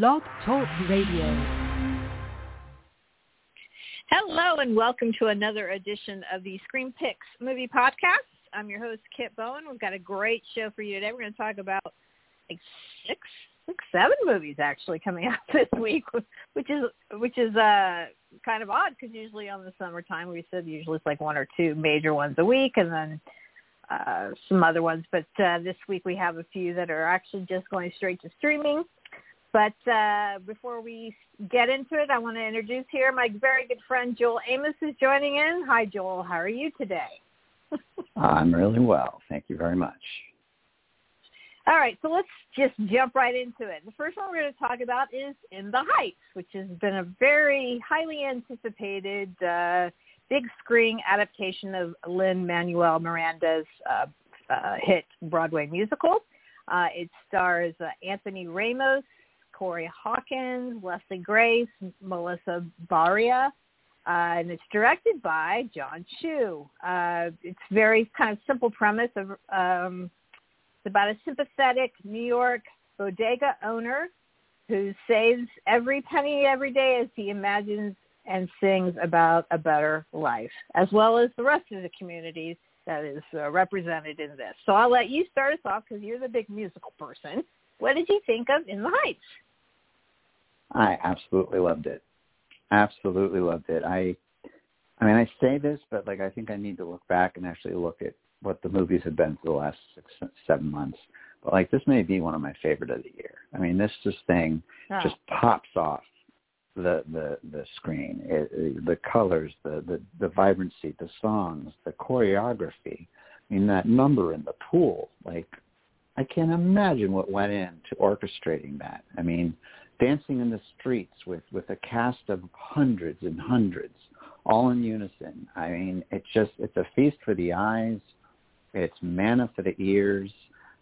Blog Talk Radio. Hello and welcome to another edition of the Screen Picks movie podcast. I'm your host Kit Bowen. We've got a great show for you today. We're going to talk about like six, six, seven movies actually coming out this week, which is which is uh kind of odd because usually on the summertime we said usually it's like one or two major ones a week, and then uh, some other ones. But uh, this week we have a few that are actually just going straight to streaming. But uh, before we get into it, I want to introduce here my very good friend Joel Amos is joining in. Hi, Joel. How are you today? I'm really well. Thank you very much. All right, so let's just jump right into it. The first one we're going to talk about is In the Heights, which has been a very highly anticipated uh, big screen adaptation of Lin-Manuel Miranda's uh, uh, hit Broadway musical. Uh, it stars uh, Anthony Ramos, Corey Hawkins, Leslie Grace, Melissa Barrera, uh, and it's directed by Jon Chu. Uh, it's very kind of simple premise of um, it's about a sympathetic New York bodega owner who saves every penny every day as he imagines and sings about a better life, as well as the rest of the communities that is uh, represented in this. So I'll let you start us off because you're the big musical person. What did you think of In the Heights? I absolutely loved it. Absolutely loved it. I, I mean, I say this, but like I think I need to look back and actually look at what the movies have been for the last six, seven months. But like this may be one of my favorite of the year. I mean, this just thing oh. just pops off the the the screen, it, it, the colors, the, the the vibrancy, the songs, the choreography. I mean, that number in the pool, like I can't imagine what went into orchestrating that. I mean, dancing in the streets with with a cast of hundreds and hundreds, all in unison. I mean, it's just it's a feast for the eyes. It's manna for the ears,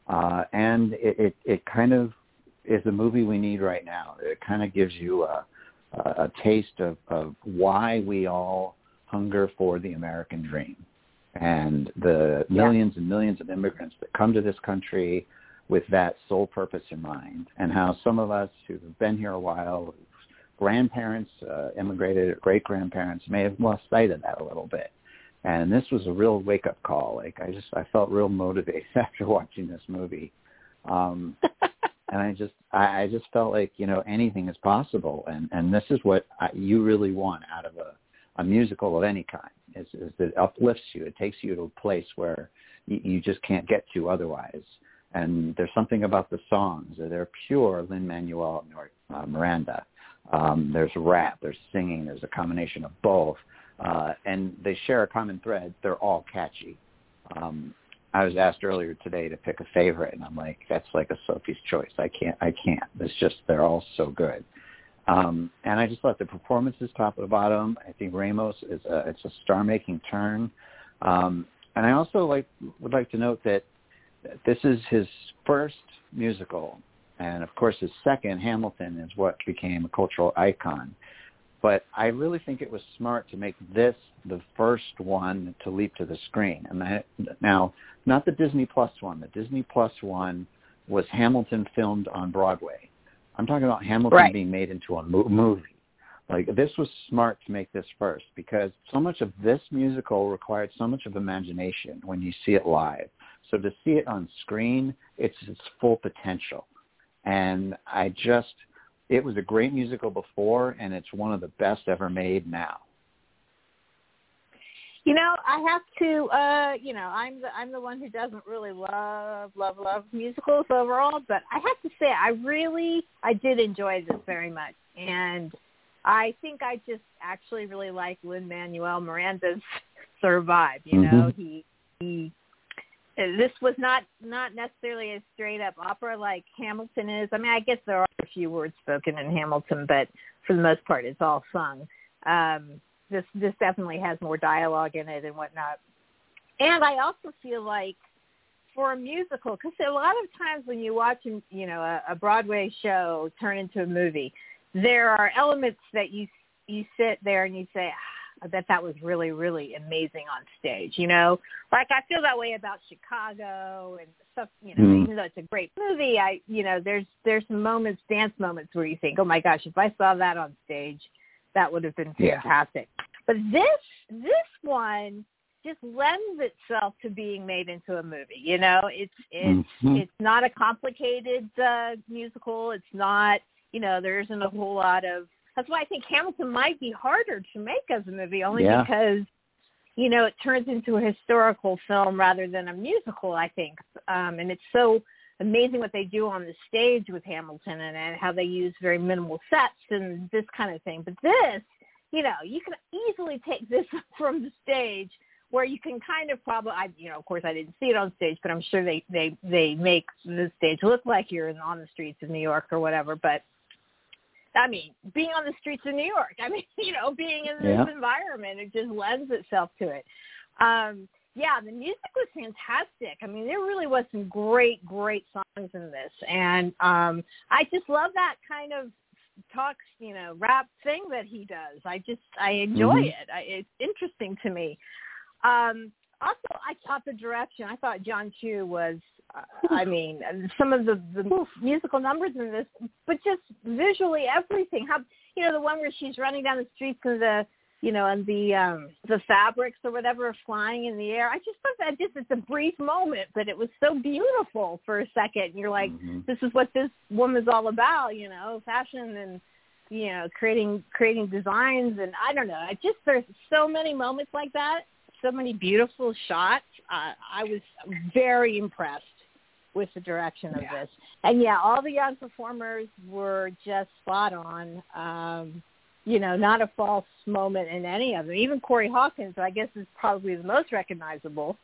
uh, and it, it it kind of is the movie we need right now. It kind of gives you a a taste of, of why we all hunger for the American dream and the millions yeah. and millions of immigrants that come to this country with that sole purpose in mind and how some of us who've been here a while, grandparents uh, immigrated, or great-grandparents may have lost sight of that a little bit. And this was a real wake-up call. Like I just, I felt real motivated after watching this movie. Um, and I just I, I just felt like you know anything is possible, and and this is what I, you really want out of a a musical of any kind is, is that it uplifts you. It takes you to a place where you, you just can't get to otherwise. And there's something about the songs. They're pure Lin-Manuel uh, Miranda. Um, there's rap, there's singing, there's a combination of both. Uh, and they share a common thread. They're all catchy. Um, I was asked earlier today to pick a favorite, and I'm like, that's like a Sophie's choice. I can't. I can't. It's just they're all so good. Um, and I just thought the performances top to bottom. I think Ramos is a, it's a star-making turn. Um, and I also like would like to note that this is his first musical, and of course his second, Hamilton, is what became a cultural icon. But I really think it was smart to make this the first one to leap to the screen. And that, now, not the Disney Plus one. The Disney Plus one was Hamilton filmed on Broadway. I'm talking about Hamilton right. being made into a mo- movie. Like this was smart to make this first because so much of this musical required so much of imagination when you see it live. So to see it on screen, it's its full potential. And I just it was a great musical before, and it's one of the best ever made now. You know, I have to. uh You know, I'm the I'm the one who doesn't really love love love musicals overall, but I have to say, I really I did enjoy this very much, and I think I just actually really like Lin Manuel Miranda's Survive. You know, mm-hmm. he he this was not not necessarily a straight up opera like Hamilton is. I mean, I guess there are a few words spoken in Hamilton, but for the most part, it's all sung. Um, this this definitely has more dialogue in it and whatnot. And I also feel like for a musical, because a lot of times when you watch, you know, a, a Broadway show turn into a movie, there are elements that you you sit there and you say, bet that was really, really amazing on stage. You know, like I feel that way about Chicago and stuff. You know, Mm. even though it's a great movie, I, you know, there's there's some moments, dance moments, where you think, oh my gosh, if I saw that on stage, that would have been Yeah. fantastic. But this this one just lends itself to being made into a movie. You know, it's it's Mhm. it's not a complicated uh, musical. It's not, you know, there isn't a whole lot of. That's why I think Hamilton might be harder to make as a movie, only Yeah. because, you know, it turns into a historical film rather than a musical. I think, um, and it's so amazing what they do on the stage with Hamilton and, and how they use very minimal sets and this kind of thing. But this, you know, you can easily take this from the stage where you can kind of probably, I, you know, of course I didn't see it on stage, but I'm sure they they they make the stage look like you're on the streets of New York or whatever. But I mean, being on the streets of New York, I mean, you know, being in this Yeah. environment, it just lends itself to it. Um, yeah, the music was fantastic. I mean, there really was some great, great songs in this, and um, I just love that kind of talks, you know, rap thing that he does. I just I enjoy Mhm. it. I, it's interesting to me. Um, also, I thought the direction. I thought Jon Chu was. I mean, some of the the musical numbers in this, but just visually everything. How you know the one where she's running down the streets and the you know and the um the fabrics or whatever are flying in the air. I just thought that just it's a brief moment, but it was so beautiful for a second. And you're like, Mhm. this is what this woman's all about, you know, fashion and you know, creating creating designs and I don't know. I just there's so many moments like that, so many beautiful shots. Uh, I was very impressed with the direction of Yeah. this. And yeah, all the young performers were just spot on. Um, you know, not a false moment in any of them. Even Corey Hawkins, I guess, is probably the most recognizable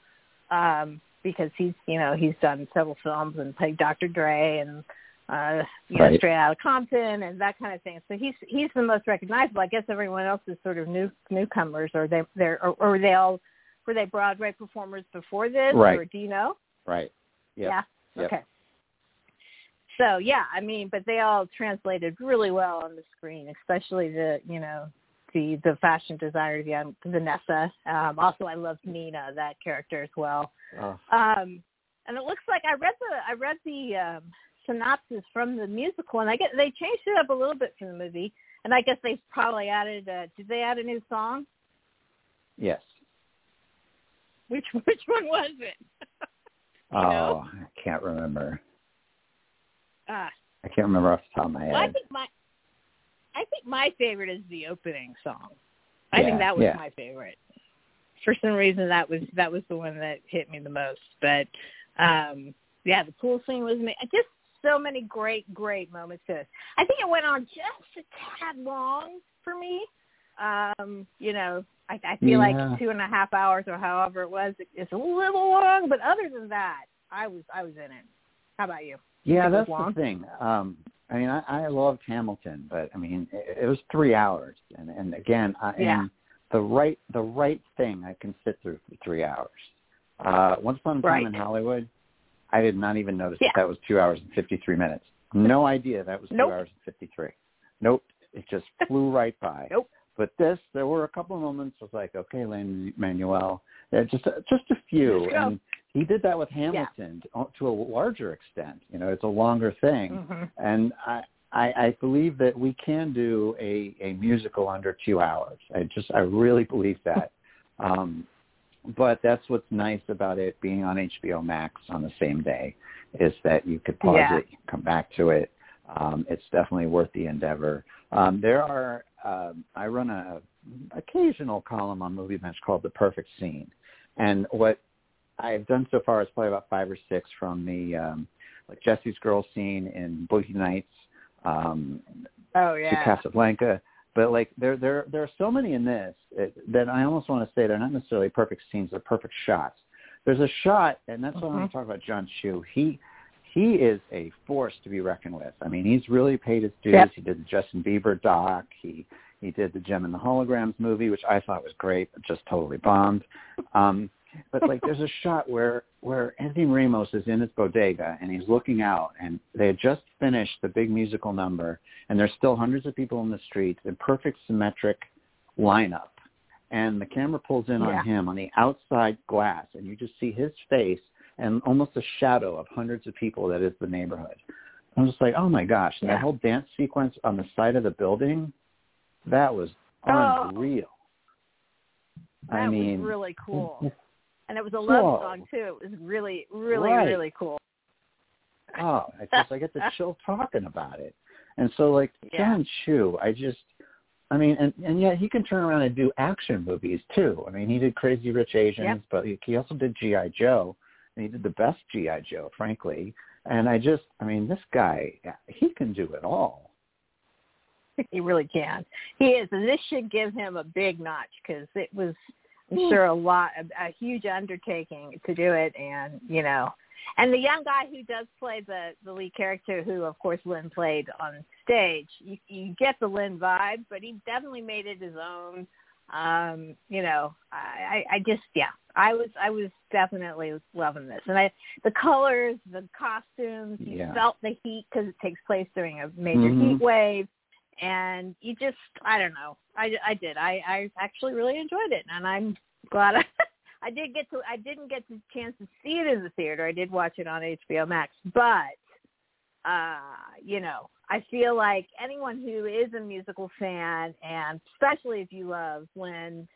um, because he's, you know, he's done several films and played Dr. Dre and, uh, you know, Right. Straight Outta Compton and that kind of thing. So he's he's the most recognizable. I guess everyone else is sort of new newcomers, or they they're or, or they all were they Broadway performers before this, Right. or do you know? Right. Yep. Yeah. Yep. Okay. So yeah, I mean, but they all translated really well on the screen, especially the you know the the fashion designer, the um, Vanessa. Um, also, I loved Nina, that character as well. Oh, Um, and it looks like I read the I read the um, synopsis from the musical, and I get they changed it up a little bit from the movie, and I guess they probably added. Uh, did they add a new song? yes. Which which one was it? Oh, know? I can't remember. Ah, I can't remember off the top of my Well, I think my I think my favorite is the opening song. I Yeah, think that was yeah. my favorite. For some reason that was that was the one that hit me the most. But um yeah, the pool scene was ma- just so many great, great moments to it. I think it went on just a tad long for me. Um, you know, I, I feel Yeah. like two and a half hours or however it was, it's a little long, but other than that, I was I was in it. How about you? Yeah, that's long? the thing. Um, I mean, I, I loved Hamilton, but I mean, it, it was three hours, and and again, I, Yeah. and the right the right thing I can sit through for three hours. Uh, Once Upon a Time Right. in Hollywood, I did not even notice Yeah. that that was two hours and fifty three minutes. No idea that was two hours and fifty three. Nope, it just flew right by. Nope. But this, there were a couple of moments. I was like, okay, Lin-Manuel, yeah, just a, just a few, and he did that with Hamilton to, to a larger extent. You know, it's a longer thing, hmm and I, I I believe that we can do a a musical under two hours. I just I really believe that. Um, but that's what's nice about it being on HBO Max on the same day is that you could pause Yeah. it, come back to it. Um, it's definitely worth the endeavor. Um, there are um, I run a occasional column on Movie Bench called The Perfect Scene, and what I've done so far is probably about five or six from the um, like Jesse's Girl scene in Boogie Nights, um, Oh to. Casablanca. But like there there there are so many in this it, that I almost want to say they're not necessarily perfect scenes, they're perfect shots. There's a shot, and that's what I want to talk about. Jon Chu. He he is a force to be reckoned with. I mean, he's really paid his dues. Yep. He did the Justin Bieber doc. He he did the Jem and the Holograms movie, which I thought was great, but just totally bombed. Um, but like, there's a shot where where Anthony Ramos is in his bodega and he's looking out, and they had just finished the big musical number, and there's still hundreds of people in the streets in perfect symmetric lineup, and the camera pulls in Yeah. on him on the outside glass, and you just see his face and almost a shadow of hundreds of people that is the neighborhood. I'm just like, oh my gosh! And Yeah. that whole dance sequence on the side of the building, that was Oh. unreal. That I mean, was really cool. And it was a love Whoa. song too. It was really, really, Right. really cool. oh, I just I get the chill talking about it. And so like Yeah. Jon Chu, I just I mean, and and yet he can turn around and do action movies too. I mean, he did Crazy Rich Asians, Yep. but he, also did GI Joe, he did the best GI Joe, frankly. And I just, I mean, this guy, he can do it all. he really can. He is, and this should give him a big notch because it was, I'm hmm. sure, a lot, a, a huge undertaking to do it, and you know, and the young guy who does play the the lead character, who of course Lynn played on stage, you, you get the Lynn vibe, but he definitely made it his own. Um, you know, I, I I just yeah, I was I was definitely loving this, and I the colors, the costumes, you Yeah. felt the heat because it takes place during a major Mhm. heat wave and you just I don't know. I, I did. I, I actually really enjoyed it, and I'm glad I, I did get to. I didn't get the chance to see it in the theater. I did watch it on HBO Max, but uh, you know, I feel like anyone who is a musical fan, and especially if you love when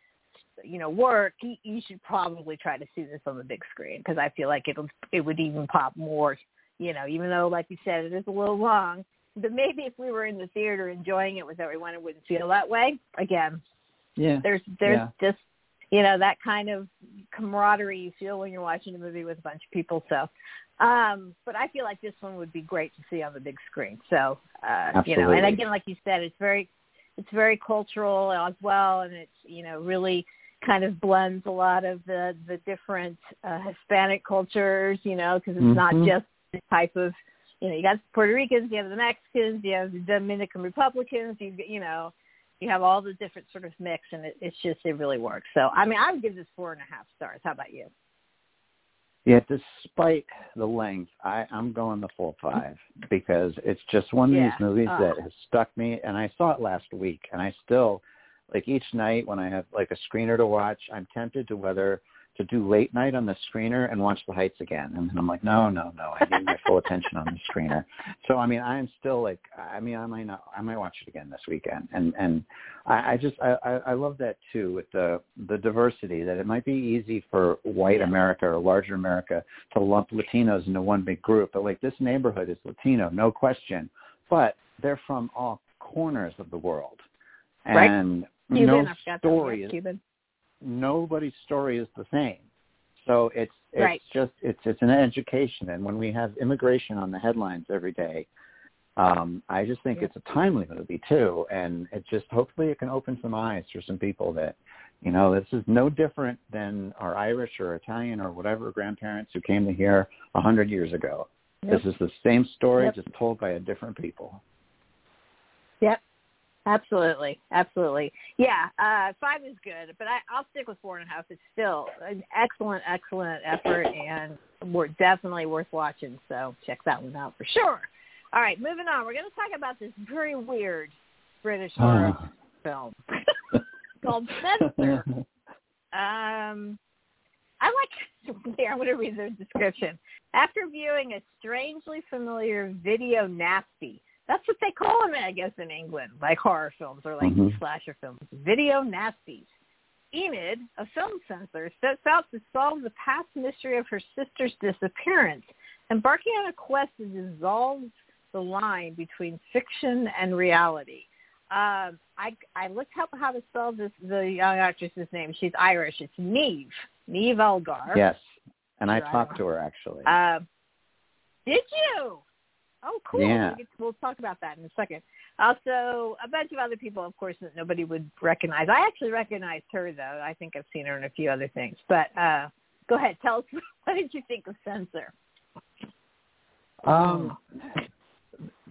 you know work, you, you should probably try to see this on the big screen because I feel like it'll it would even pop more. You know, even though like you said, it is a little long but maybe if we were in the theater enjoying it with everyone, it wouldn't feel that way. Again, Yeah. there's there's Yeah. just you know that kind of camaraderie you feel when you're watching a movie with a bunch of people. So, um, but I feel like this one would be great to see on the big screen. So, uh, you know, and again, like you said, it's very it's very cultural as well, and it's you know really kind of blends a lot of the the different uh, Hispanic cultures. You know, because it's not Mhm. just the type of you know, you got Puerto Ricans, you have the Mexicans, you have the Dominican Republicans, you you know, you have all the different sort of mix, and it, it's just it really works. So I mean, I would give this four and a half stars. How about you? Yeah, despite the length, I, I'm going the full five because it's just one of Yeah. these movies Oh. that has stuck me. And I saw it last week, and I still, like each night when I have like a screener to watch, I'm tempted to whether to do late night on the screener and watch The Heights again. And then I'm like, no, no, no, I need my full attention on the screener. So I mean, I'm still like, I mean, I might not, I might watch it again this weekend. And and I, I just, I, I I love that too with the the diversity that it might be easy for white. America or larger America to lump Latinos into one big group, but like this neighborhood is Latino, no question. But they're from all corners of the world, Right. and Cuban, no I forgot that. story is Cuban. Nobody's story is the same. So it's it's Right. just it's it's an education, and when we have immigration on the headlines every day, um, I just think Yeah. it's a timely movie too, and it just hopefully it can open some eyes for some people that you know this is no different than our Irish or Italian or whatever grandparents who came to here a hundred years ago. Yep. This is the same story, Yep. just told by a different people. Yep. Absolutely, absolutely. Yeah, uh, five is good, but I, I'll stick with four and a half. It's still an excellent, excellent effort, and we're definitely worth watching. So check that one out for sure. All right, moving on. We're going to talk about this very weird British horror Ah. film called Censor. Um, I like. Here, I'm going to read the description. After viewing a strangely familiar video nasty, that's what they call them, I guess, in England, like horror films or like Mhm. slasher films. Video nasties. Enid, a film censor, sets out to solve the past mystery of her sister's disappearance, embarking on a quest that dissolves the line between fiction and reality. Um, I I looked up how to spell this the young actress's name. She's Irish. It's Niamh. Niamh Algar. yes, and I talked to her actually. Uh, did you? Oh, cool. Yeah. We'll, get, we'll talk about that in a second. Also, a bunch of other people, of course, that nobody would recognize. I actually recognized her, though. I think I've seen her in a few other things. But uh, go ahead. Tell us, what did you think of Censor? Um,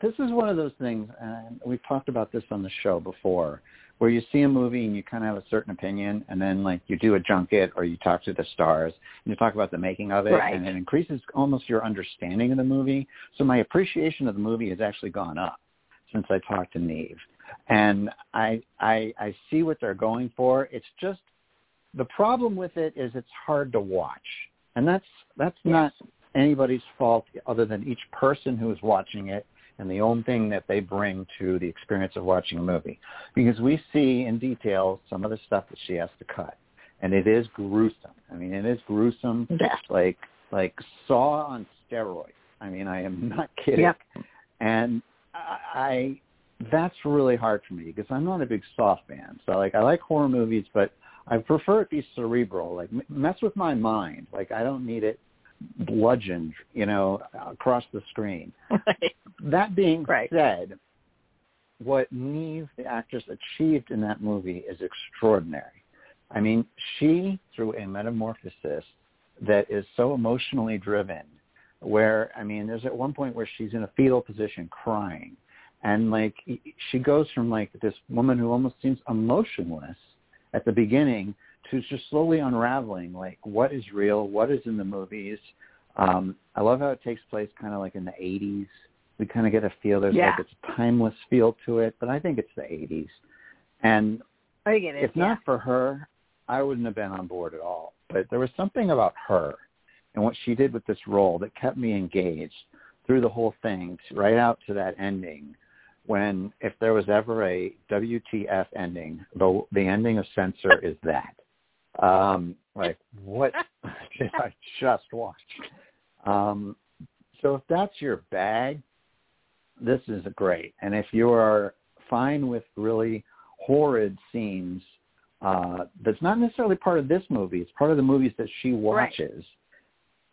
this is one of those things, and we've talked about this on the show before, where you see a movie and you kind of have a certain opinion, and then like you do a junket or you talk to the stars and you talk about the making of it, Right. and it increases almost your understanding of the movie. So my appreciation of the movie has actually gone up. since I talked to Niamh, and I I I see what they're going for. It's just the problem with it is it's hard to watch, and that's that's yes. not anybody's fault other than each person who is watching it and the own thing that they bring to the experience of watching a movie. Because we see in detail some of the stuff that she has to cut. And it is gruesome. I mean, it is gruesome, yeah. like like Saw on steroids. I mean, I am not kidding. Yep. And I, that's really hard for me because I'm not a big Saw fan. So like, I like horror movies, but I prefer it be cerebral. Like, mess with my mind. Like, I don't need it bludgeoned, you know, across the screen. Right. That being right. said, what Niamh, the actress, achieved in that movie is extraordinary. I mean, she, through a metamorphosis that is so emotionally driven, where, I mean, there's at one point where she's in a fetal position crying. And like, she goes from like this woman who almost seems emotionless at the beginning to just slowly unraveling like what is real, what is in the movies. Um, I love how it takes place kind of like in the 80s. We kind of get a feel there's yeah. like it's timeless feel to it, but I think it's the 80s. And I get it. if yeah. not for her, I wouldn't have been on board at all. But there was something about her and what she did with this role that kept me engaged through the whole thing, right out to that ending. When if there was ever a WTF ending, the the ending of Censor is that. Um, like what did I just watch? Um, so if that's your bag, this is great. And if you are fine with really horrid scenes, uh, that's not necessarily part of this movie. It's part of the movies that she watches,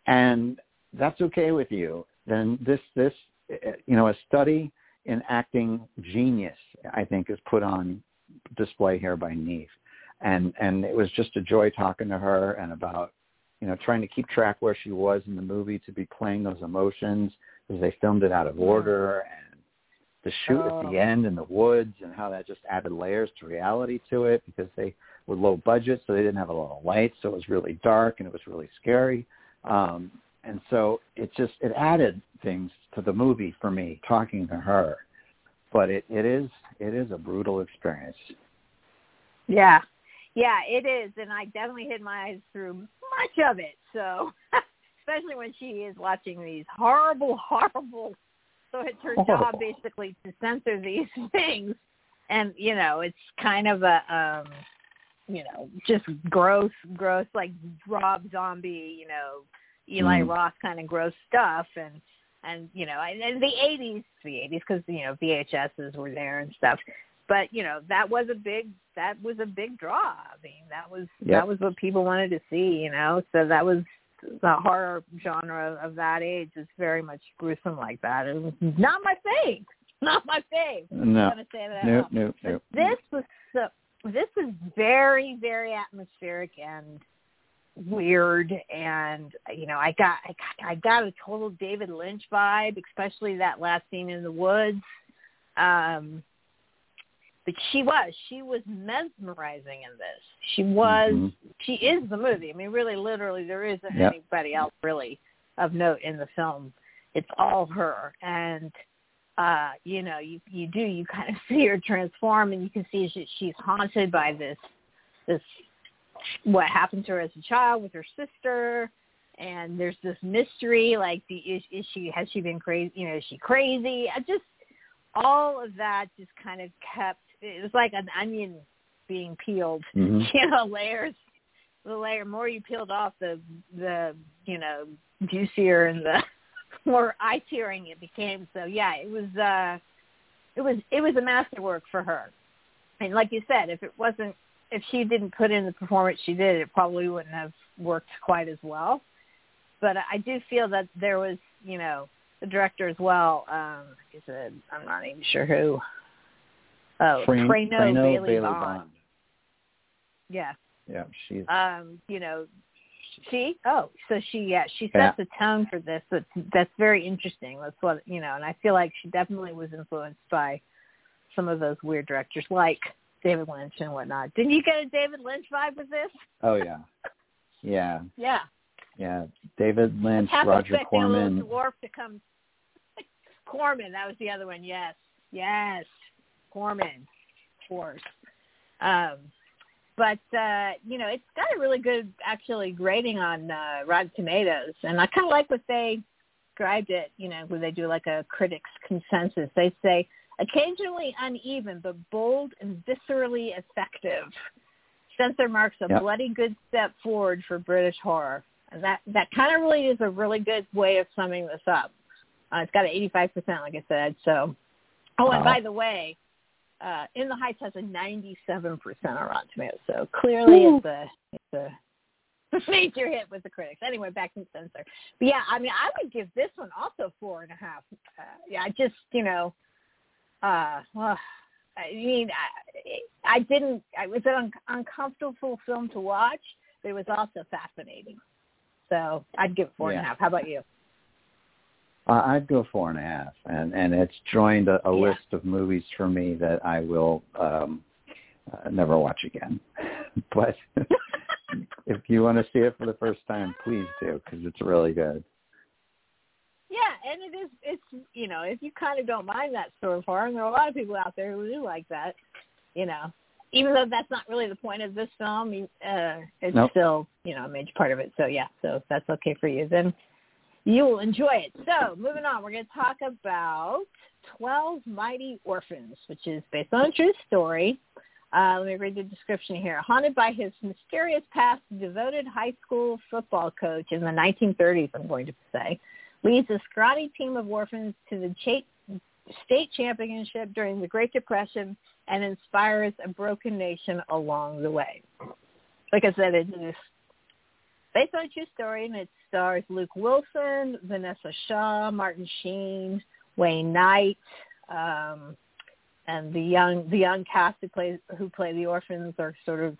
right. and that's okay with you. Then this this you know a study in acting genius, I think, is put on display here by Niamh and and it was just a joy talking to her and about you know trying to keep track where she was in the movie to be playing those emotions because they filmed it out of order and the shoot oh. at the end in the woods and how that just added layers to reality to it because they were low budget so they didn't have a lot of lights so it was really dark and it was really scary. Um and so it just it added things to the movie for me talking to her. But it it is it is a brutal experience. Yeah yeah, it is, and I definitely hid my eyes through much of it. So, especially when she is watching these horrible, horrible. So it's her job basically to censor these things, and you know, it's kind of a, um, you know, just gross, gross, like Rob Zombie, you know, Eli mm. Roth kind of gross stuff, and and you know, and, and the '80s, the '80s, because you know VHSs were there and stuff but you know that was a big that was a big draw. I mean that was yep. that was what people wanted to see. You know, so that was the horror genre of that age is very much gruesome like that. It was not my thing. Not my thing. No. I'm gonna say that. No, no, no. This was so. This was very, very atmospheric and weird and you know i got i got, I got a total david lynch vibe especially that last scene in the woods um but she was. She was mesmerizing in this. She was mm-hmm. she is the movie. I mean really literally there isn't yep. anybody else really of note in the film. It's all her. And uh you know you you do you kind of see her transform and you can see she, she's haunted by this this what happened to her as a child with her sister. And there's this mystery like the is, is she has she been crazy you know is she crazy? I just all of that just kind of kept it was like an onion being peeled. Mm-hmm. You know, layers. The layer more you peeled off, the the you know juicier and the more eye tearing it became. So yeah, it was uh, it was it was a masterwork for her. And like you said, if it wasn't if she didn't put in the performance she did, it probably wouldn't have worked quite as well. But I do feel that there was, you know, the director as well. Um, like I said, I'm not even sure who. Oh, Prano, Prano, Prano Bailey, Bailey Bond. Bond. Yeah. Yeah, she's Um, you know, she oh, so she yeah, she Yeah. sets the tone for this. That's that's very interesting. That's what you know, and I feel like she definitely was influenced by some of those weird directors like David Lynch and whatnot. Didn't you get a David Lynch vibe with this? Oh yeah. Yeah. Yeah. Yeah. David Lynch, Roger Corman. dwarf to come. Corman, that was the other one. Yes. Yes, Corman, course. Um, but uh, you know, it's got a really good actually grading on uh, Rotten Tomatoes, and I kind of like what they described it. You know, when they do like a critics consensus, they say occasionally uneven but bold and viscerally effective. Censor marks a Yep. bloody good step forward for British horror. And that that kind of really is a really good way of summing this up. Uh, it's got an 85%, like I said. So, oh, and by the way, uh, In the Heights has a 97% on Rotten Tomatoes. So clearly, Ooh. it's a it's a major hit with the critics. Anyway, back to Censor. But yeah, I mean, I would give this one also four and a half. Uh, yeah, I just you know, uh, well, I mean, I, I didn't. It was an un- uncomfortable film to watch, but it was also fascinating. So I'd give it four and a half. How about you? Uh, I'd go four and a half, and and it's joined a, a Yeah. list of movies for me that I will um, uh, never watch again. but if you want to see it for the first time, please do because it's really good. Yeah, and it is. It's you know, if you kind of don't mind that sort of horror, and there are a lot of people out there who do like that. You know, even though that's not really the point of this film, uh, it's Nope. still you know a major part of it. So yeah, so if that's okay for you, then you will enjoy it. So moving on, we're going to talk about Twelve Mighty Orphans, which is based on a true story. Uh, let me read the description here. Haunted by his mysterious past, devoted high school football coach in the 1930s, I'm going to say, leads a scrawny team of orphans to the state championship during the Great Depression and inspires a broken nation along the way. Like I said, it is based on a true story, and it stars Luke Wilson, Vinessa Shaw, Martin Sheen, Wayne Knight, um, and the young the young cast who play who play the orphans are sort of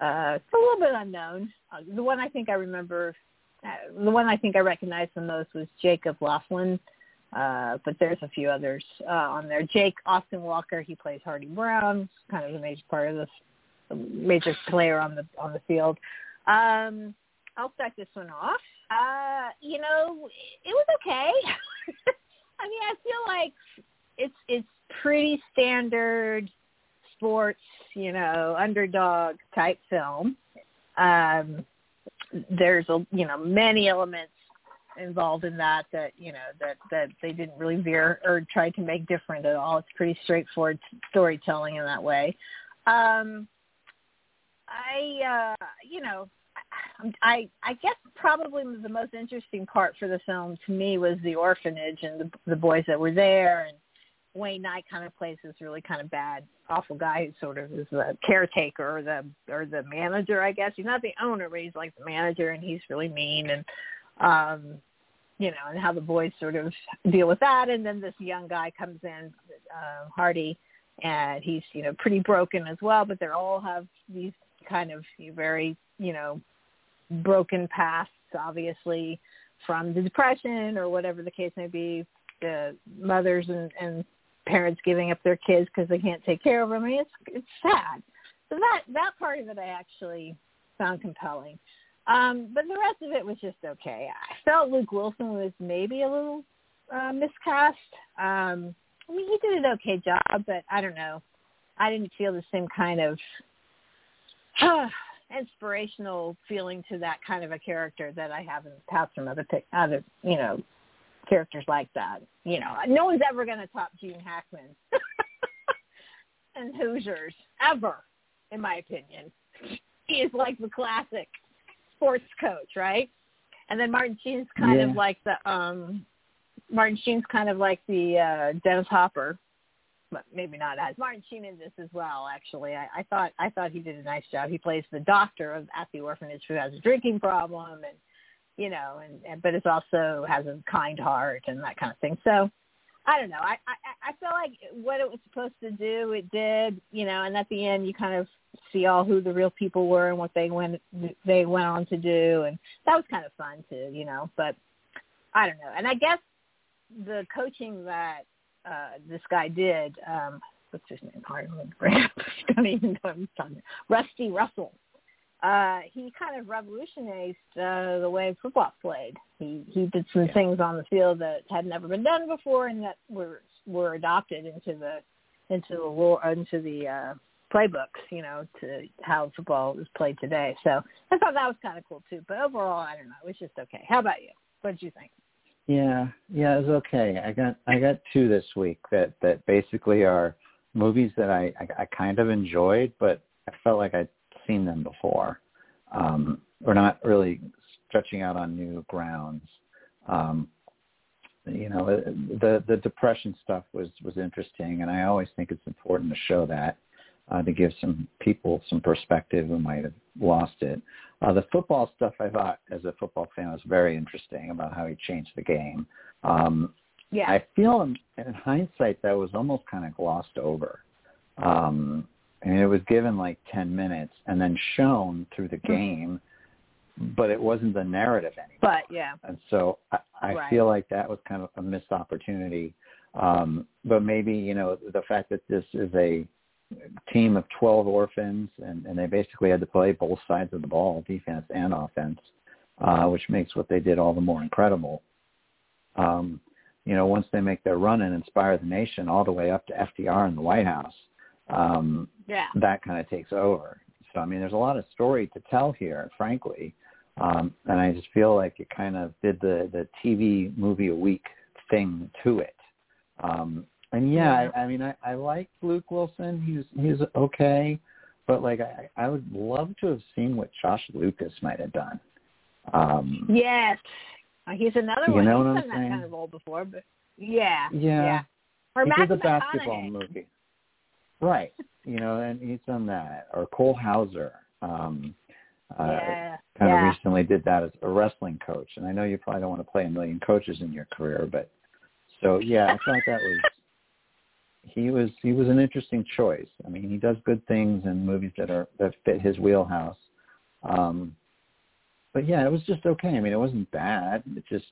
uh, a little bit unknown. Uh, the one I think I remember, uh, the one I think I recognized the most was Jacob Lofland, uh, but there's a few others uh, on there. Jake Austin Walker, he plays Hardy Brown, kind of a major part of this, major player on the on the field. Um, I'll start this one off. Uh, you know, it was okay. I mean, I feel like it's it's pretty standard sports, you know, underdog type film. Um, there's a you know many elements involved in that that you know that that they didn't really veer or try to make different at all. It's pretty straightforward storytelling in that way. Um, I uh, you know I I guess probably the most interesting part for the film to me was the orphanage and the the boys that were there and Wayne Knight kind of plays this really kind of bad, awful guy who sort of is the caretaker or the or the manager, I guess. He's not the owner, but he's like the manager, and he's really mean and um you know, and how the boys sort of deal with that. And then this young guy comes in, uh, Hardy, and he's you know pretty broken as well. But they all have these kind of very you know broken pasts, obviously from the depression or whatever the case may be. The mothers and, and parents giving up their kids because they can't take care of them. I mean, it's it's sad. So that that part of it I actually found compelling. Um, but the rest of it was just okay. I felt Luke Wilson was maybe a little uh, miscast. Um, I mean, he did an okay job, but I don't know. I didn't feel the same kind of inspirational feeling to that kind of a character that I have in the past from other other you know characters like that. You know, no one's ever going to top Gene Hackman and Hoosiers ever, in my opinion. He is like the classic sports coach, right? And then Martin Sheen's kind Yeah. of like the um Martin Sheen's kind of like the uh Dennis Hopper, but maybe not as Martin Sheen in this as well. Actually, I, I thought I thought he did a nice job. He plays the doctor of at the orphanage who has a drinking problem, and you know, and, and but is also has a kind heart and that kind of thing. So I don't know. I, I I feel like what it was supposed to do, it did. You know, and at the end, you kind of see all who the real people were and what they went they went on to do, and that was kind of fun too. You know, but I don't know. And I guess the coaching that uh this guy did, um what's his name? I don't. I don't even know talking about. Rusty Russell. Uh he kind of revolutionized uh the way football played. He he did some Yeah. things on the field that had never been done before and that were were adopted into the into the lore into the uh playbooks, you know, to how football is played today. So I thought that was kind of cool too. But overall, I don't know. It was just okay. How about you? What did you think? Yeah, yeah, it was okay. I got I got two this week that that basically are movies that I I, I kind of enjoyed, but I felt like I'd seen them before. Um, we're not really stretching out on new grounds. Um, you know, the the depression stuff was was interesting, and I always think it's important to show that uh, to give some people some perspective who might have lost it. Uh, the football stuff I thought as a football fan was very interesting about how he changed the game. Um, yeah. I feel in, in hindsight that was almost kind of glossed over. Um, and it was given like 10 minutes and then shown through the mm-hmm. game, but it wasn't the narrative anymore. But yeah. And so I, I right. feel like that was kind of a missed opportunity. Um, but maybe, you know, the fact that this is a team of 12 orphans, and, and they basically had to play both sides of the ball, defense and offense, uh, which makes what they did all the more incredible. Um, you know, once they make their run and inspire the nation all the way up to FDR in the White House, um, yeah. that kind of takes over. So, I mean, there's a lot of story to tell here, frankly. Um, and I just feel like it kind of did the, the TV movie a week thing to it. Um, and yeah. I, I mean, I, I like Luke Wilson. He's he's okay, but like I, I would love to have seen what Josh Lucas might have done. Um, yes, uh, he's another you one. Know he's what done I'm that saying? kind of role before, but yeah, yeah, yeah. Or he did the basketball movie, right? You know, and he's done that. Or Cole Hauser. Um, uh, yeah, kind yeah. of recently did that as a wrestling coach. And I know you probably don't want to play a million coaches in your career, but so yeah, I thought that was he was he was an interesting choice. I mean, he does good things in movies that are that fit his wheelhouse. Um, but yeah, it was just okay. I mean, it wasn't bad. It just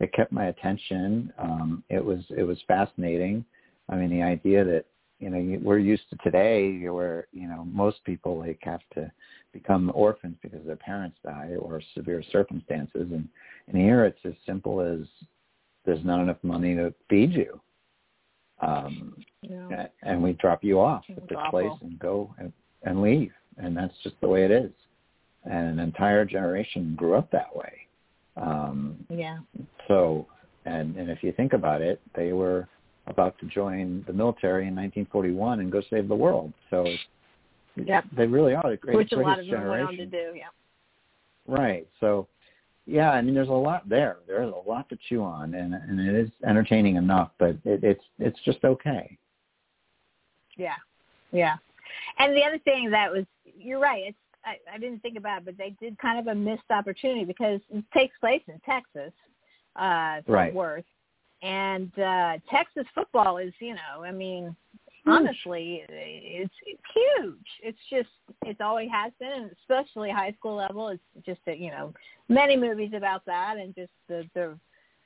it kept my attention. Um, it was it was fascinating. I mean, the idea that you know we're used to today, where you know most people like have to become orphans because their parents die or severe circumstances, and and here it's as simple as there's not enough money to feed you um, yeah. and we drop you off at this awful. place and go and, and leave, and that's just the way it is. And an entire generation grew up that way. Um, Yeah. so, and and if you think about it, they were about to join the military in 1941 and go save the world. So, Yep. they really are the greatest, Which a lot of them went on to do. Yeah. Right. So, yeah, I mean, there's a lot there. There's a lot to chew on, and and it is entertaining enough, but it, it's it's just okay. Yeah, yeah. And the other thing that was, you're right. It's I, I didn't think about it, but they did kind of a missed opportunity because it takes place in Texas, uh, Fort Right. Worth, and uh, Texas football is, you know, I mean. Hmm. honestly, it's, it's huge. It's just, it's always has been, and especially high school level. It's just that, you know, many movies about that, and just the the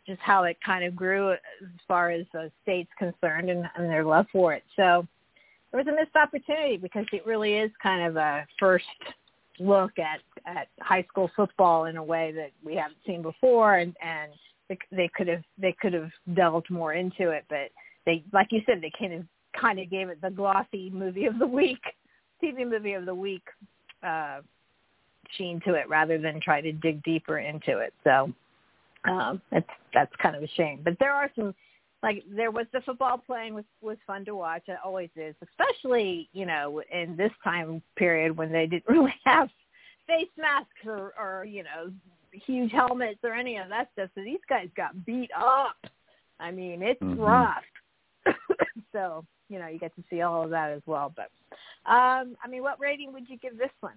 just how it kind of grew as far as the state's concerned and, and their love for it. So there was a missed opportunity because it really is kind of a first look at at high school football in a way that we haven't seen before, and and they, they could have they could have delved more into it, but they like you said they kind of kind of gave it the glossy movie of the week, TV movie of the week uh, sheen to it rather than try to dig deeper into it. So um, that's that's kind of a shame. But there are some like there was the football playing was was fun to watch. It always is, especially you know in this time period when they didn't really have face masks or or you know huge helmets or any of that stuff. So these guys got beat up. I mean, it's Mhm. rough. so you know you get to see all of that as well. But um, I mean, what rating would you give this one?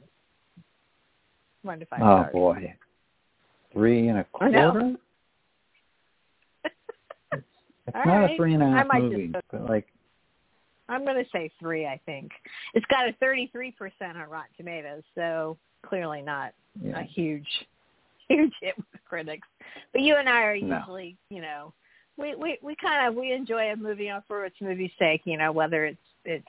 One to five Oh stars. boy, three and a quarter. It's All not right. a three and a half just movie, but like I'm going to say three. I think it's got a 33% on Rotten Tomatoes, so clearly not yeah. a huge, huge hit with critics. But you and I are No. usually, you know, we we kind of we enjoy a movie for its movie's sake, you know, whether it's it's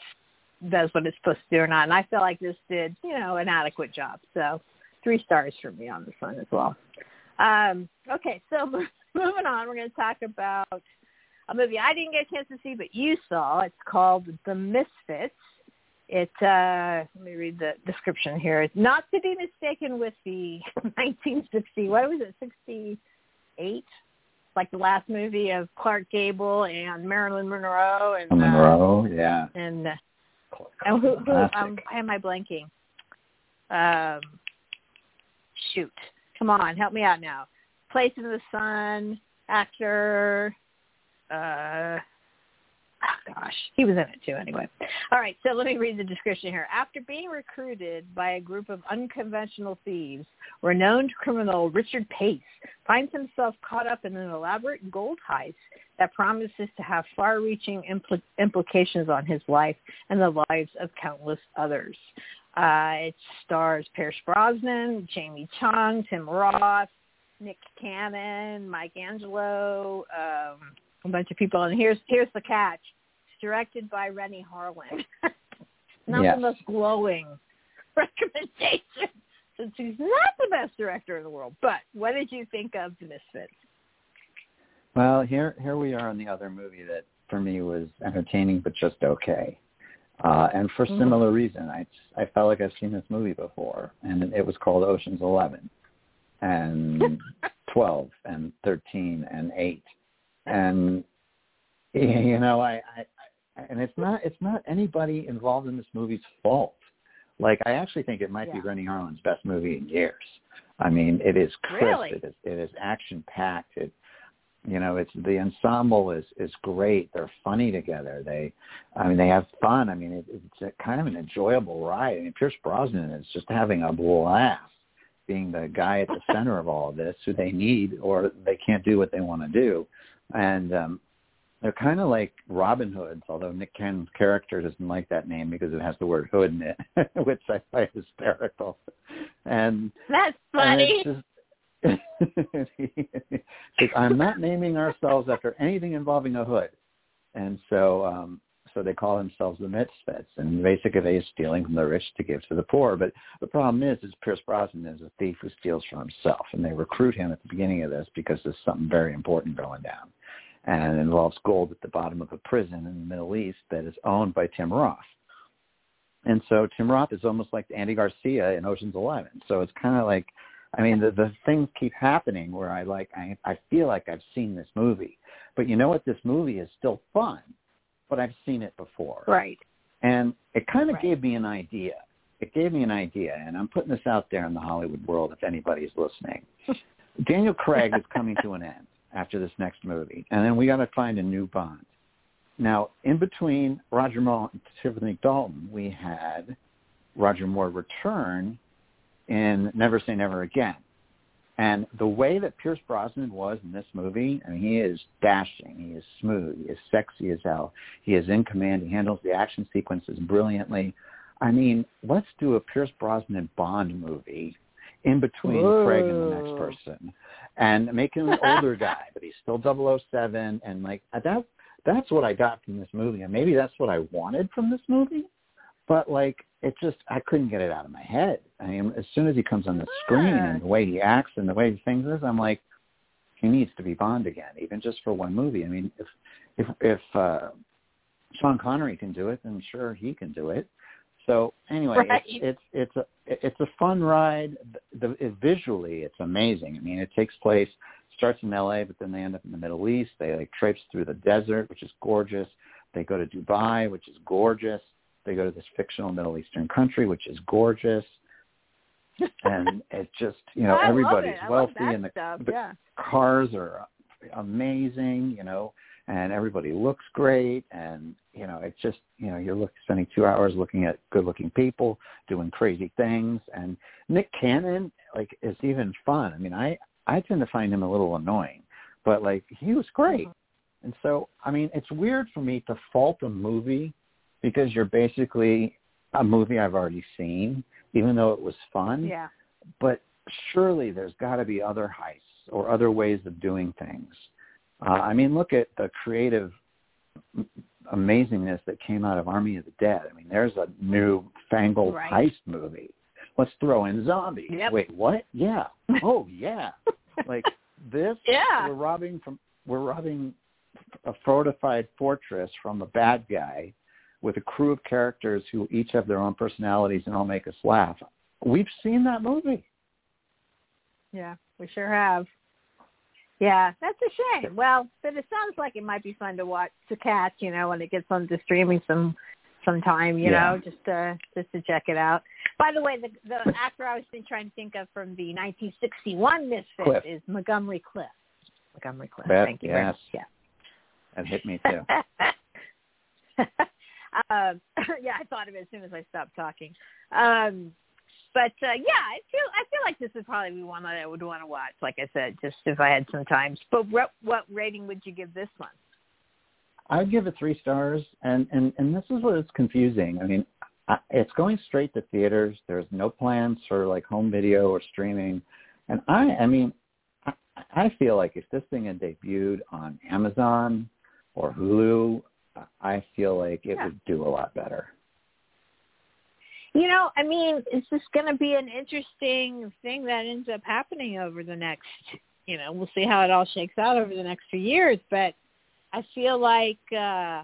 does what it's supposed to do or not. And I feel like this did, you know, an adequate job. So three stars for me on this one as well. Um, okay, so moving on, we're going to talk about a movie I didn't get a chance to see, but you saw. It's called The Misfits. It uh let me read the description here. It's not to be mistaken with the 1960 what was it 68 like the last movie of Clark Gable and Marilyn Monroe and Monroe, uh, yeah. And uh, and who, who um, why am I blanking? Um shoot. Come on, help me out now. Place in the Sun, actor uh oh gosh, he was in it too anyway. All right, so let me read the description here. After being recruited by a group of unconventional thieves, renowned criminal Richard Pace finds himself caught up in an elaborate gold heist that promises to have far-reaching impl- implications on his life and the lives of countless others. Uh, it stars Pierce Brosnan, Jamie Chung, Tim Roth, Nick Cannon, Mike Angelo, um, a bunch of people. And here's here's the catch: it's directed by Renny Harlin. not yes. the most glowing recommendation, since he's not the best director in the world. But what did you think of The Misfits? Well, here here we are on the other movie that for me was entertaining but just okay. Uh, and for mm-hmm. similar reason, I I felt like I've seen this movie before, and it was called Ocean's Eleven, and twelve, and thirteen, and eight, know I, I and it's not it's not anybody involved in this movie's fault. Like I actually think it might yeah. be Renny Harlin's best movie in years. I mean, it is crisp. Really? It is it is action packed. It you know, it's the ensemble is is great. They're funny together. They, I mean, they have fun. I mean, it, it's a kind of an enjoyable ride. I mean, Pierce Brosnan is just having a blast being the guy at the center of all of this, who they need, or they can't do what they want to do and um, they're kind of like Robin Hoods, although Nick Cannon's character doesn't like that name because it has the word hood in it, which I find hysterical. And that's funny. And I'm not naming ourselves after anything involving a hood, and so um, so they call themselves the Misfits, and basically they're stealing from the rich to give to the poor. But the problem is, is Pierce Brosnan is a thief who steals from himself, and they recruit him at the beginning of this because there's something very important going down and it involves gold at the bottom of a prison in the Middle East that is owned by Tim Roth. And so Tim Roth is almost like Andy Garcia in Ocean's Eleven. So it's kind of like, I mean, the the things keep happening where I like, I I feel like I've seen this movie, but you know what? This movie is still fun, but I've seen it before. Right. And it kind of right. gave me an idea. It gave me an idea, and I'm putting this out there in the Hollywood world if anybody's listening. Daniel Craig is coming to an end after this next movie, and then we got to find a new Bond. Now, in between Roger Moore and Timothy Dalton, we had Roger Moore return in Never Say Never Again. And the way that Pierce Brosnan was in this movie, I mean, he is dashing, he is smooth, he is sexy as hell, he is in command, he handles the action sequences brilliantly. I mean, let's do a Pierce Brosnan Bond movie in between Whoa. Craig and the next person and make him an older guy, but he's still 007 and like that that's what I got from this movie. And maybe that's what I wanted from this movie. But like it just I couldn't get it out of my head. I mean as soon as he comes on the screen and the way he acts and the way he things is, I'm like, he needs to be Bond again, even just for one movie. I mean if if if uh Sean Connery can do it, then sure he can do it. So anyway, right. it's it's it's a it's a fun ride. The, the visually, it's amazing. I mean, it takes place starts in L.A., but then they end up in the Middle East. They like traipse through the desert, which is gorgeous. They go to Dubai, which is gorgeous. They go to this fictional Middle Eastern country, which is gorgeous. and it's just you know I everybody's wealthy and the, stuff. the yeah. cars are amazing. You know, and everybody looks great and you know it's just you know you're look, spending two hours looking at good looking people doing crazy things and nick cannon like is even fun. I mean i i tend to find him a little annoying but like he was great. Mm-hmm. and so i mean it's weird for me to fault a movie because you're basically a movie i've already seen even though it was fun. Yeah. But surely there's got to be other heists or other ways of doing things uh, I mean, look at the creative amazingness that came out of Army of the Dead. I mean, there's a new fangled right. heist movie. Let's throw in zombies. Yep. Wait, what? Yeah. Oh, yeah. like this. Yeah. We're robbing from. We're robbing a fortified fortress from a bad guy with a crew of characters who each have their own personalities and all make us laugh. We've seen that movie. Yeah, we sure have. Yeah, that's a shame. Well, but it sounds like it might be fun to watch to catch, you know, when it gets onto streaming some sometime, you Yeah. know, just to just to check it out. By the way, the the actor I was been trying to think of from the 1961 Misfits Clift. is Montgomery Clift. Montgomery Clift. Thank you very yes. much. That hit me too. um, yeah, I thought of it as soon as I stopped talking. Um, but uh, yeah, I feel I feel like this would probably be one that I would want to watch. Like I said, just if I had some time. But what what rating would you give this one? I'd give it three stars, and and and this is what is confusing. I mean, I, it's going straight to theaters. There's no plans for like home video or streaming, and I, I mean, I, I feel like if this thing had debuted on Amazon or Hulu, I feel like it Yeah. would do a lot better. You know, I mean, it's just going to be an interesting thing that ends up happening over the next. You know, we'll see how it all shakes out over the next few years. But I feel like, uh,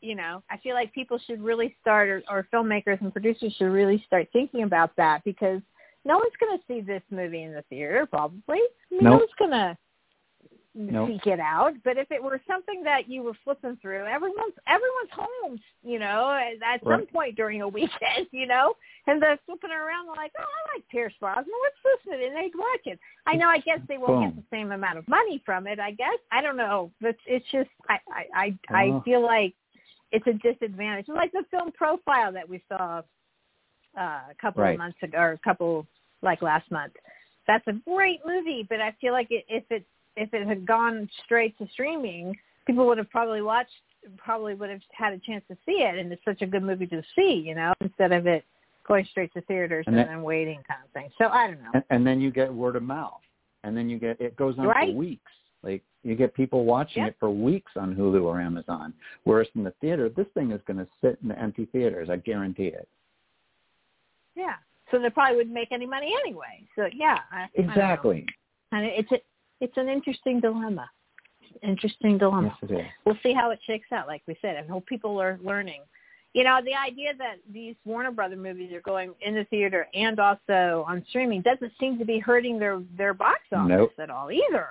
you know, I feel like people should really start, or, or filmmakers and producers should really start thinking about that because no one's going to see this movie in the theater. Probably, I mean, no one's going to Nope. seek it out. But if it were something that you were flipping through, everyone's everyone's home, you know, at at some point during a weekend, you know, and they're flipping around like, oh, I like Pierce Brosnan. Let's listen, and they'd watch it. I know. I guess they won't get the same amount of money from it. I guess I don't know, but it's just I I I, I Oh. feel like it's a disadvantage. It's like the film profile that we saw uh, a couple Right. of months ago, or a couple like last month. That's a great movie, but I feel like it, if it if it had gone straight to streaming, people would have probably watched, probably would have had a chance to see it, and it's such a good movie to see, you know, instead of it going straight to theaters And and, that- then waiting kind of thing. So I don't know. and, and then you get word of mouth, and then you get it goes on Right. for weeks. Like you get people watching Yep. it for weeks on Hulu or Amazon. Whereas in the theater, this thing is going to sit in the empty theaters. I guarantee it. Yeah. So they probably wouldn't make any money anyway. So yeah, I, I. Exactly. And it's it's an interesting dilemma. Interesting dilemma. Yes, it is. we'll see how it shakes out. Like we said, I hope people are learning. You know, the idea that these Warner Brother movies are going in the theater and also on streaming doesn't seem to be hurting their their box office Nope. at all either.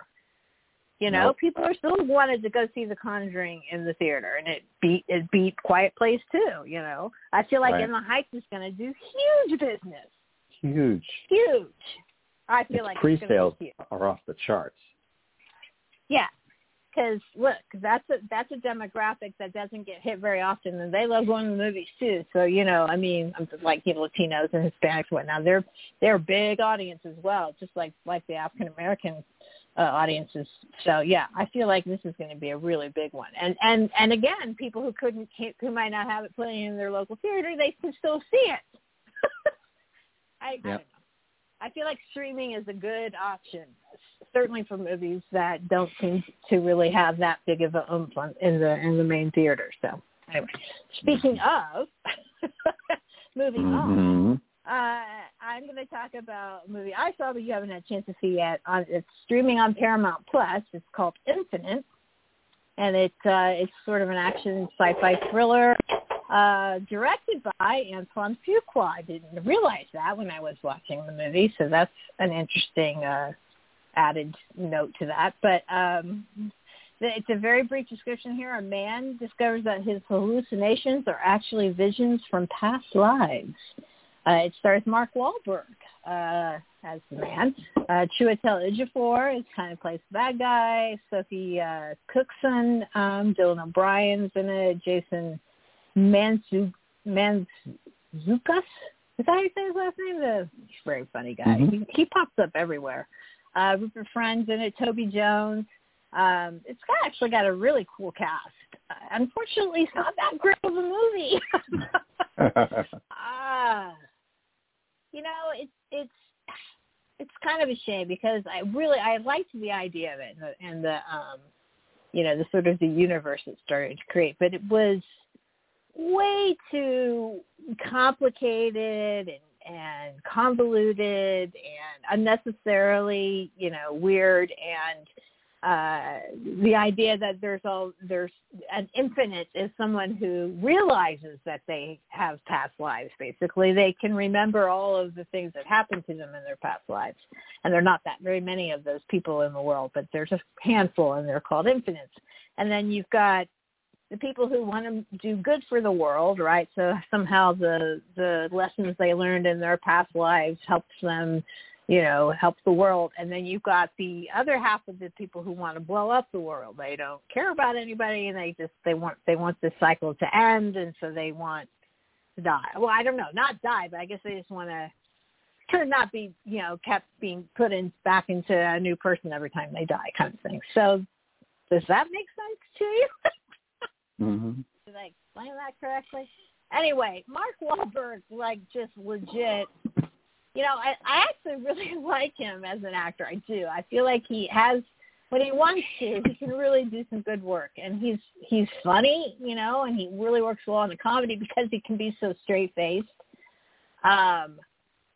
You know, Nope. people are still wanted to go see The Conjuring in the theater, and it beat it beat Quiet Place too. You know, I feel like Right. In the Heights is going to do huge business, Huge. huge. I feel like it's gonna be pre-sales are off the charts. Yeah, because look, that's a that's a demographic that doesn't get hit very often, and they love going to the movies too. So you know, I mean, I'm like you know, Latinos and Hispanics, and whatnot. They're they're a big audience as well, just like like the African American uh, audiences. So yeah, I feel like this is going to be a really big one. And and and again, people who couldn't who might not have it playing in their local theater, they can still see it. I, know. I feel like streaming is a good option, certainly for movies that don't seem to really have that big of a oomph on, in the in the main theater. So anyway, speaking of moving on, Mhm. uh, I'm going to talk about a movie I saw but you haven't had a chance to see yet. On, it's streaming on Paramount Plus. It's called Infinite, and it's uh, it's sort of an action sci-fi thriller uh, directed by Antoine Fuqua. I didn't realize that when I was watching the movie, so that's an interesting uh, added note to that. But um, it's a very brief description here. A man discovers that his hallucinations are actually visions from past lives. Uh, it stars Mark Wahlberg uh, as the man. Uh, Chiwetel Ejiofor is kind of plays the bad guy. Sophie uh, Cookson, um, Dylan O'Brien's in it. Jason Manzu Mantzoukas. Is that how you say his last name? The a very funny guy. Mhm. He, he pops up everywhere. Uh, Rupert Friend's in it. Toby Jones. Um, it's got, actually got a really cool cast. Uh, unfortunately, it's not that great of a movie. Ah, you know, it's it's it's kind of a shame because I really I liked the idea of it and the, and the um, you know, the sort of the universe it started to create, but it was way too complicated and and convoluted and unnecessarily, you know, weird and uh, the idea that there's all there's an infinite is someone who realizes that they have past lives. Basically, they can remember all of the things that happened to them in their past lives, and there are not that very many of those people in the world, but there's a handful, and they're called infinites. And then you've got the people who want to do good for the world, right? So somehow the the lessons they learned in their past lives helps them you know, help the world. And then you've got the other half of the people who want to blow up the world. They don't care about anybody and they just they want they want this cycle to end and so they want to die. Well, I don't know, not die, but I guess they just want to to not be, you know, kept being put in back into a new person every time they die kind of thing. So does that make sense to you? mhm. Did I explain that correctly? Anyway, Mark Wahlberg like just legit you know, I, I actually really like him as an actor. I do. I feel like he has when he wants to, he can really do some good work. And he's he's funny, you know, and he really works well in the comedy because he can be so straight faced. Um,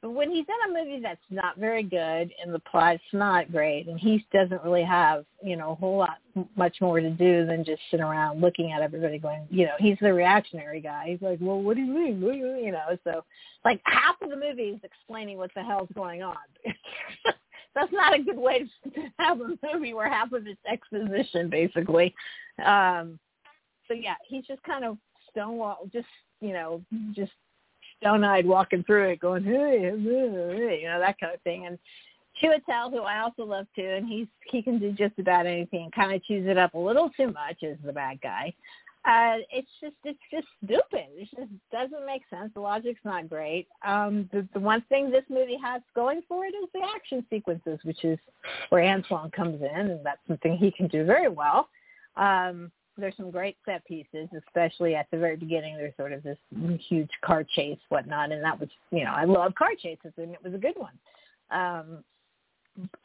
but when he's in a movie that's not very good and the plot's not great and he doesn't really have, you know, a whole lot much more to do than just sit around looking at everybody going, you know, he's the reactionary guy. He's like, well, what do you mean? You know, so like half of the movie is explaining what the hell's going on. that's not a good way to have a movie where half of it's exposition, basically. Um, so yeah, he's just kind of stonewall, just you know, just stone-eyed walking through it, going, hey, hey, you know, that kind of thing. And Chiwetel, who I also love too, and he's he can do just about anything. Kind of chews it up a little too much as the bad guy. Uh, it's just it's just stupid. It just doesn't make sense. The logic's not great. Um, the the one thing this movie has going for it is the action sequences, which is where Antoine comes in, and that's something he can do very well. Um, there's some great set pieces, especially at the very beginning. There's sort of this huge car chase, whatnot, and that was, you know, I love car chases, and it was a good one. Um,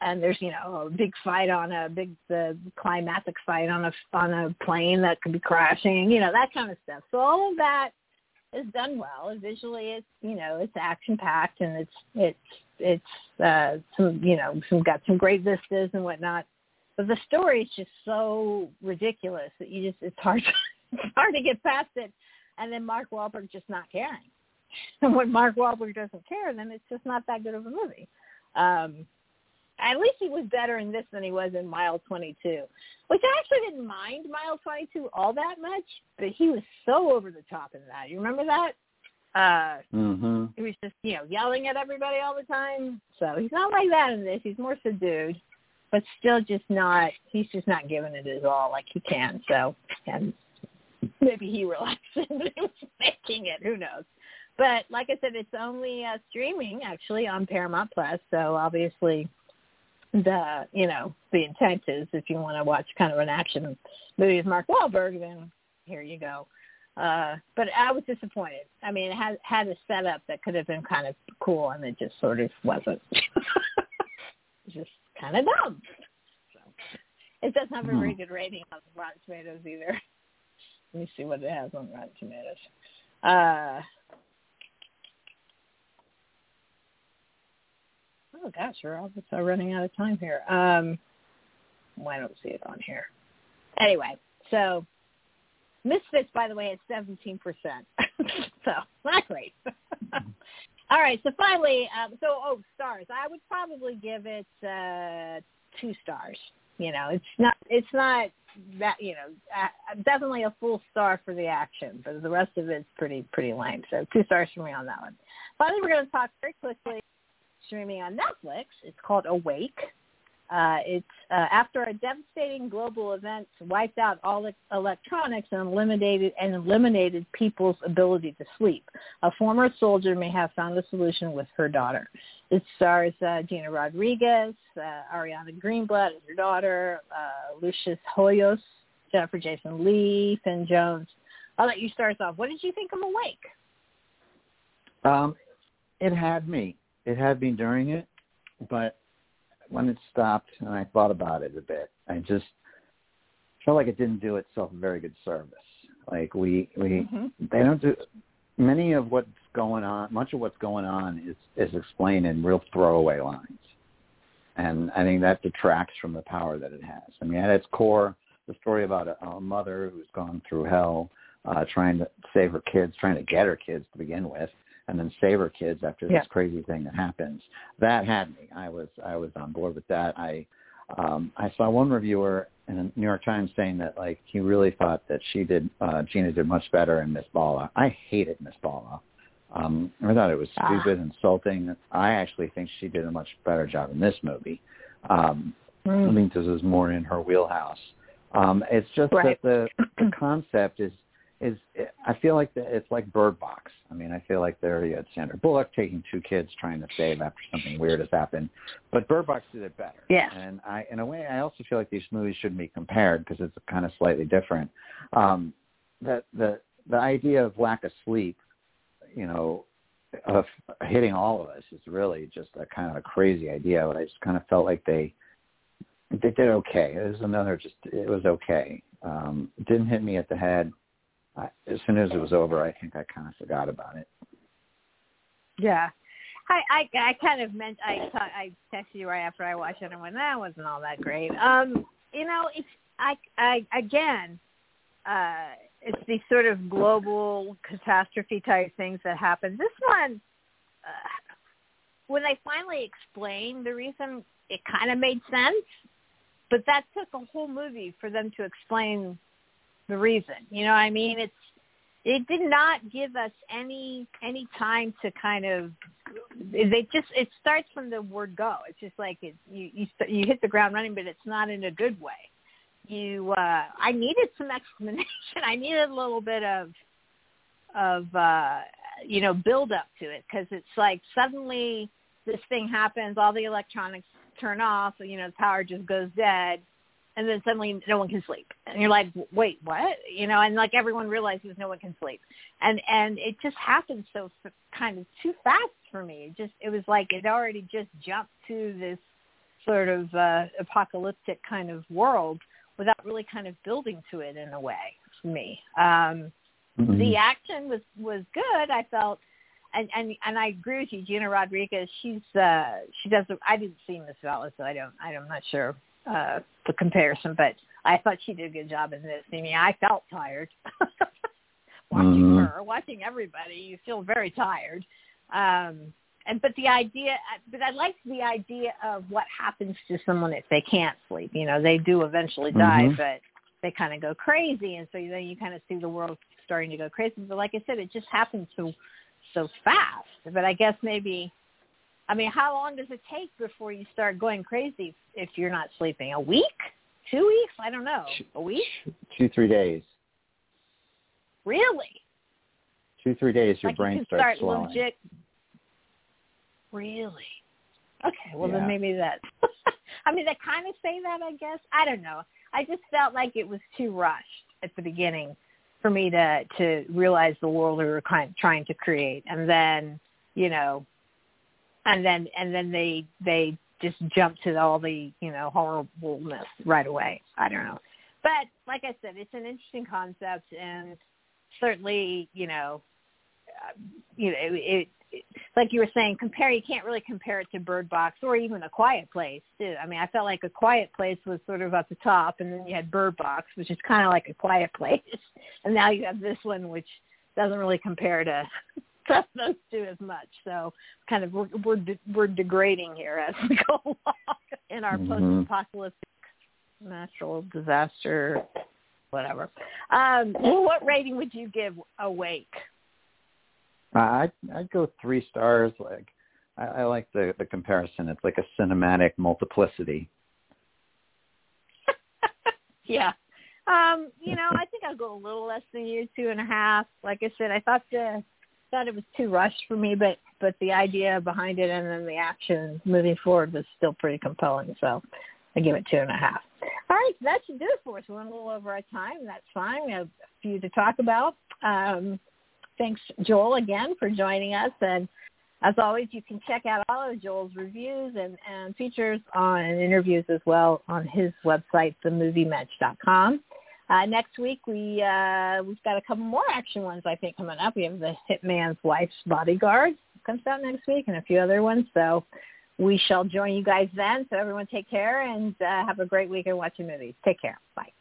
and there's, you know, a big fight on a big, the climatic fight on a on a plane that could be crashing, you know, that kind of stuff. So all of that is done well. Visually, it's, you know, it's action packed, and it's it's it's uh, some, you know, some got some great vistas and whatnot but the story is just so ridiculous that you just it's hard it's hard to get past it. And then Mark Wahlberg just not caring. And when Mark Wahlberg doesn't care, then it's just not that good of a movie. Um, at least he was better in this than he was in Mile 22, which I actually didn't mind Mile 22 all that much, but he was so over the top in that. You remember that? Uh, mm-hmm. He was just, you know, yelling at everybody all the time. So he's not like that in this. He's more subdued but still just not he's just not giving it his all. Like he can so and maybe he realized that he was making it. Who knows? But like i said it's only uh streaming actually on paramount plus. So obviously the you know the intent is if you want to watch kind of an action movie with mark Wahlberg, then here you go. Uh but i was disappointed. I mean it had had a setup that could have been kind of cool and it just sort of wasn't. Just kind of dumb. So it doesn't have a very hmm. good rating on Rotten Tomatoes either. Let me see what it has on Rotten Tomatoes. Uh, oh gosh, we're almost running out of time here. Um, well, I don't see it on here. Anyway, so Misfits, by the way, is 17%. so not great. All right. So finally, um, so oh, stars. I would probably give it uh, two stars. You know, it's not it's not that you know uh, definitely a full star for the action, but the rest of it's pretty pretty lame. So two stars for me on that one. Finally, we're going to talk very quickly streaming on Netflix. It's called Awake. Uh, it's uh, after a devastating global event wiped out all electronics and eliminated and eliminated people's ability to sleep. A former soldier may have found a solution with her daughter. It stars uh, Gina Rodriguez, uh, Ariana Greenblatt as her daughter, uh, Lucius Hoyos, Jennifer Jason Leigh, Finn Jones. I'll let you start us off. What did you think of Awake? Um, it had me. It had me during it, but when it stopped and I thought about it a bit, I just felt like it didn't do itself a very good service. Like we we mm-hmm. they don't do many of what's going on. Much of what's going on is is explained in real throwaway lines. and I think that detracts from the power that it has. I mean, at its core, the story about a, a mother who's gone through hell, uh, trying to save her kids, trying to get her kids to begin with, and then save her kids after this Yeah. crazy thing that happens. That had me. I was I was on board with that. I um, I saw one reviewer in the New York Times saying that like he really thought that she did uh, Gina did much better in Miss Bala. I hated Miss Bala. Um, I thought it was Ah. stupid, insulting. I actually think she did a much better job in this movie. Um, I Mm. think this is more in her wheelhouse. Um, it's just Right. that the the concept is is I feel like the, it's like Bird Box. I mean, I feel like there you had Sandra Bullock taking two kids trying to save after something weird has happened, but Bird Box did it better. Yeah. And I, in a way, I also feel like these movies shouldn't be compared because it's kind of slightly different. Um, the the the idea of lack of sleep, you know, of hitting all of us is really just a kind of a crazy idea. But I just kind of felt like they they did okay. It was another just it was okay. Um, it didn't hit me at the head. I, as soon as it was over, I think I kind of forgot about it. Yeah. I, I I kind of meant I I texted you right after I watched it and went that wasn't all that great. Um, you know, it's I I again, uh, it's these sort of global catastrophe type things that happen. This one, uh, when they finally explained the reason, it kind of made sense, but that took a whole movie for them to explain the reason. You know I mean? It's it did not give us any any time to kind of they just it starts from the word go it's just like it you you you hit the ground running but it's not in a good way you uh i needed some explanation i needed a little bit of of uh you know build up to it because it's like suddenly this thing happens all the electronics turn off you know the power just goes dead and then suddenly no one can sleep. And you're like wait what? You know and like everyone realizes no one can sleep. And and it just happened so f- kind of too fast for me. It just it was like it already just jumped to this sort of uh apocalyptic kind of world without really kind of building to it in a way for me. Um Mm-hmm. the action was was good i felt and and and i agree with you gina rodriguez. She's uh she does i didn't see miss Vallis, so i don't i'm not sure uh the comparison but i thought she did a good job in this. I mean i felt tired. Watching Mhm. her watching everybody you feel very tired. Um and but the idea but i liked the idea of what happens to someone if they can't sleep. You know they do eventually die Mhm. but they kind of go crazy and so then you kind of see the world starting to go crazy. But like i said it just happens so so fast. But i guess maybe i mean how long does it take before you start going crazy if you're not sleeping? A week? Two weeks? I don't know. A week? two three days. really? Two three days, your like brain you starts start swelling. legit really? Okay well Yeah. then maybe that i mean they kind of say that i guess. I don't know. I just felt like it was too rushed at the beginning for me to to realize the world we were kind of trying to create. And then you know and then and then they they just jump to all the you know horribleness right away. I don't know. But like i said it's an interesting concept and certainly you know uh, you know it, it like you were saying compare you can't really compare it to bird box or even a quiet place too. I mean i felt like a quiet place was sort of at the top and then you had bird box which is kind of like a quiet place and now you have this one which doesn't really compare to to those two as much so kind of we're we're, de- we're degrading here as we go along in our Mhm. post-apocalyptic natural disaster whatever um what rating would you give awake Uh, I'd I'd go three stars. Like I, I like the the comparison. It's like a cinematic multiplicity. yeah. Um, you know, I think I'll go a little less than you, two and a half. Like I said, I thought the thought it was too rushed for me, but but the idea behind it and then the action moving forward was still pretty compelling. So I give it two and a half. All right, that should do it for us. We went a little over our time. That's fine. We have a few to talk about. Um, thanks, Joel, again for joining us. And as always, you can check out all of Joel's reviews and, and features on and interviews as well on his website, themoviemash.com. Uh, next week we uh, we've got a couple more action ones I think coming up. We have the Hitman's Wife's Bodyguard comes out next week and a few other ones. So we shall join you guys then. So everyone take care and uh, have a great weekend watching movies. Take care. Bye.